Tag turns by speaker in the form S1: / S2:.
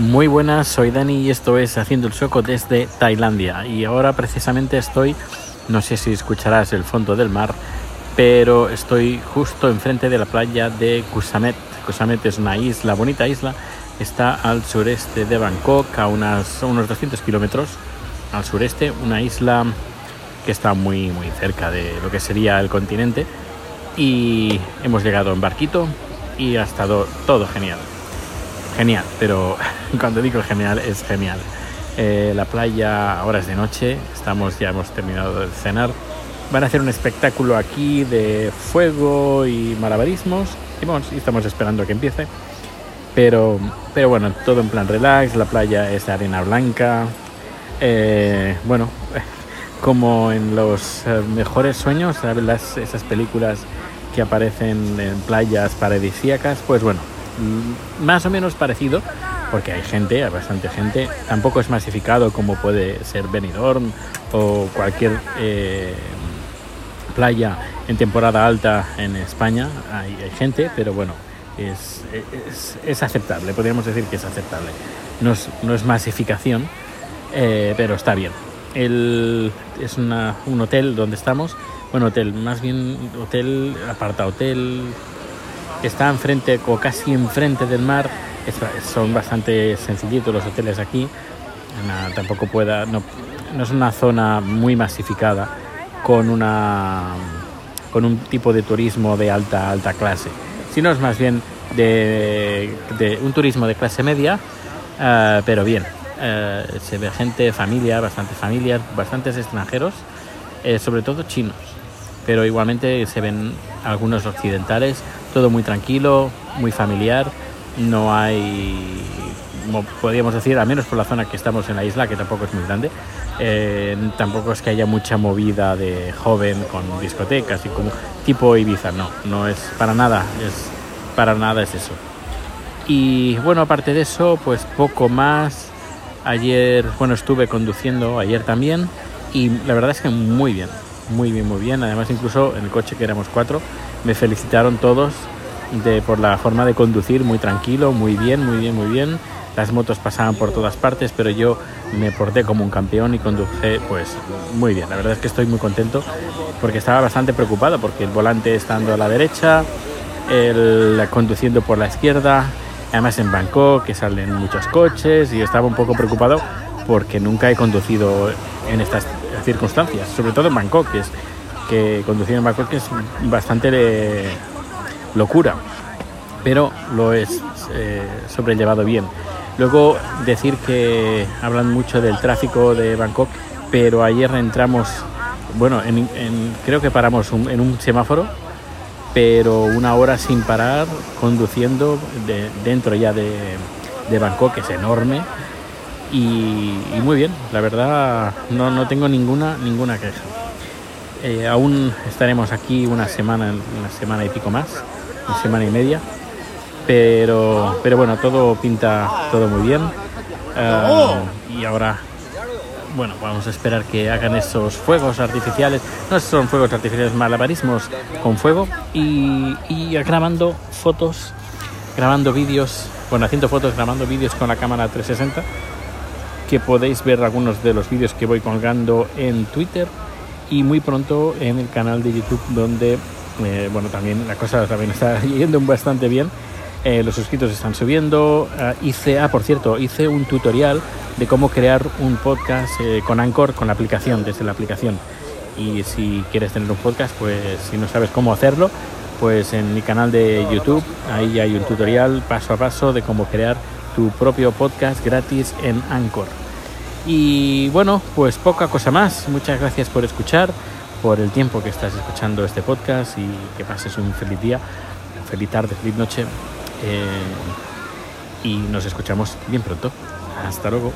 S1: Muy buenas, soy Dani y esto es Haciendo el Sueco desde Tailandia. Y ahora precisamente estoy, no sé si escucharás el fondo del mar, pero estoy justo enfrente de la playa de Kusamet. Kusamet es una isla, bonita isla, está al sureste de Bangkok, a unas, unos 200 kilómetros al sureste, una isla que está muy, muy cerca de lo que sería el continente. Y hemos llegado en barquito y ha estado todo genial genial, pero cuando digo genial es genial. Eh, la playa ahora es de noche, estamos ya hemos terminado de cenar. Van a hacer un espectáculo aquí de fuego y malabarismos y, estamos esperando que empiece. Pero, pero bueno, todo en plan relax, la playa es de arena blanca. Eh, bueno, como en los eh, mejores sueños, Las, esas películas que aparecen en playas paradisíacas, pues bueno, más o menos parecido, porque hay gente, hay bastante gente. Tampoco es masificado como puede ser Benidorm o cualquier eh, playa en temporada alta en España. Hay, gente, pero bueno, es, es, aceptable, podríamos decir que es aceptable. No es, no es masificación, eh, pero está bien. El, es un hotel donde estamos, bueno, hotel, más bien hotel, aparta hotel, está enfrente o casi enfrente del mar. son bastante sencillitos los hoteles aquí. tampoco pueda, no, es una zona muy masificada con, una, con un tipo de turismo de alta, alta clase, sino es más bien de, un turismo de clase media, eh, pero bien. Eh, se ve gente, familia, bastantes familias, bastantes extranjeros, eh, sobre todo chinos, pero igualmente se ven algunos occidentales todo muy tranquilo, muy familiar, no hay, como podríamos decir, al menos por la zona que estamos en la isla, que tampoco es muy grande, eh, tampoco es que haya mucha movida de joven con discotecas y como tipo Ibiza, no, no es para nada, es para nada es eso. Y bueno, aparte de eso, pues poco más. Ayer, bueno, estuve conduciendo ayer también y la verdad es que muy bien, muy bien, muy bien. Además, incluso en el coche que éramos cuatro, me felicitaron todos de, por la forma de conducir, muy tranquilo, muy bien, muy bien, muy bien. Las motos pasaban por todas partes, pero yo me porté como un campeón y conduje pues muy bien. La verdad es que estoy muy contento porque estaba bastante preocupado porque el volante estando a la derecha, el conduciendo por la izquierda, además en Bangkok que salen muchos coches y estaba un poco preocupado porque nunca he conducido en estas circunstancias, sobre todo en Bangkok, que es que conducir en Bangkok es bastante de locura, pero lo es eh, sobrellevado bien. Luego decir que hablan mucho del tráfico de Bangkok, pero ayer entramos, bueno, creo que paramos en un semáforo, pero una hora sin parar conduciendo dentro ya de, de Bangkok, que es enorme. Y, muy bien, la verdad no, no tengo ninguna, ninguna queja. Eh, aún estaremos aquí una semana, una semana y pico más, una semana y media. Pero, pero bueno, todo pinta todo muy bien. Ah, y ahora, bueno, vamos a esperar que hagan esos fuegos artificiales. No son fuegos artificiales, malabarismos con fuego. Y, y grabando fotos, grabando vídeos, bueno, haciendo fotos, grabando vídeos con la cámara 360. Que podéis ver algunos de los vídeos que voy colgando en Twitter y muy pronto en el canal de YouTube donde, eh, bueno, también la cosa también está yendo bastante bien. Eh, los suscritos están subiendo. Ah, hice, ah, por cierto, hice un tutorial de cómo crear un podcast eh, con Anchor, con la aplicación, desde la aplicación. Y si quieres tener un podcast, pues si no sabes cómo hacerlo, pues en mi canal de YouTube, ahí hay un tutorial paso a paso de cómo crear tu propio podcast gratis en Anchor. Y bueno, pues poca cosa más. Muchas gracias por escuchar, por el tiempo que estás escuchando este podcast y que pases un feliz día, feliz tarde, feliz noche. Eh, y nos escuchamos bien pronto. Hasta luego.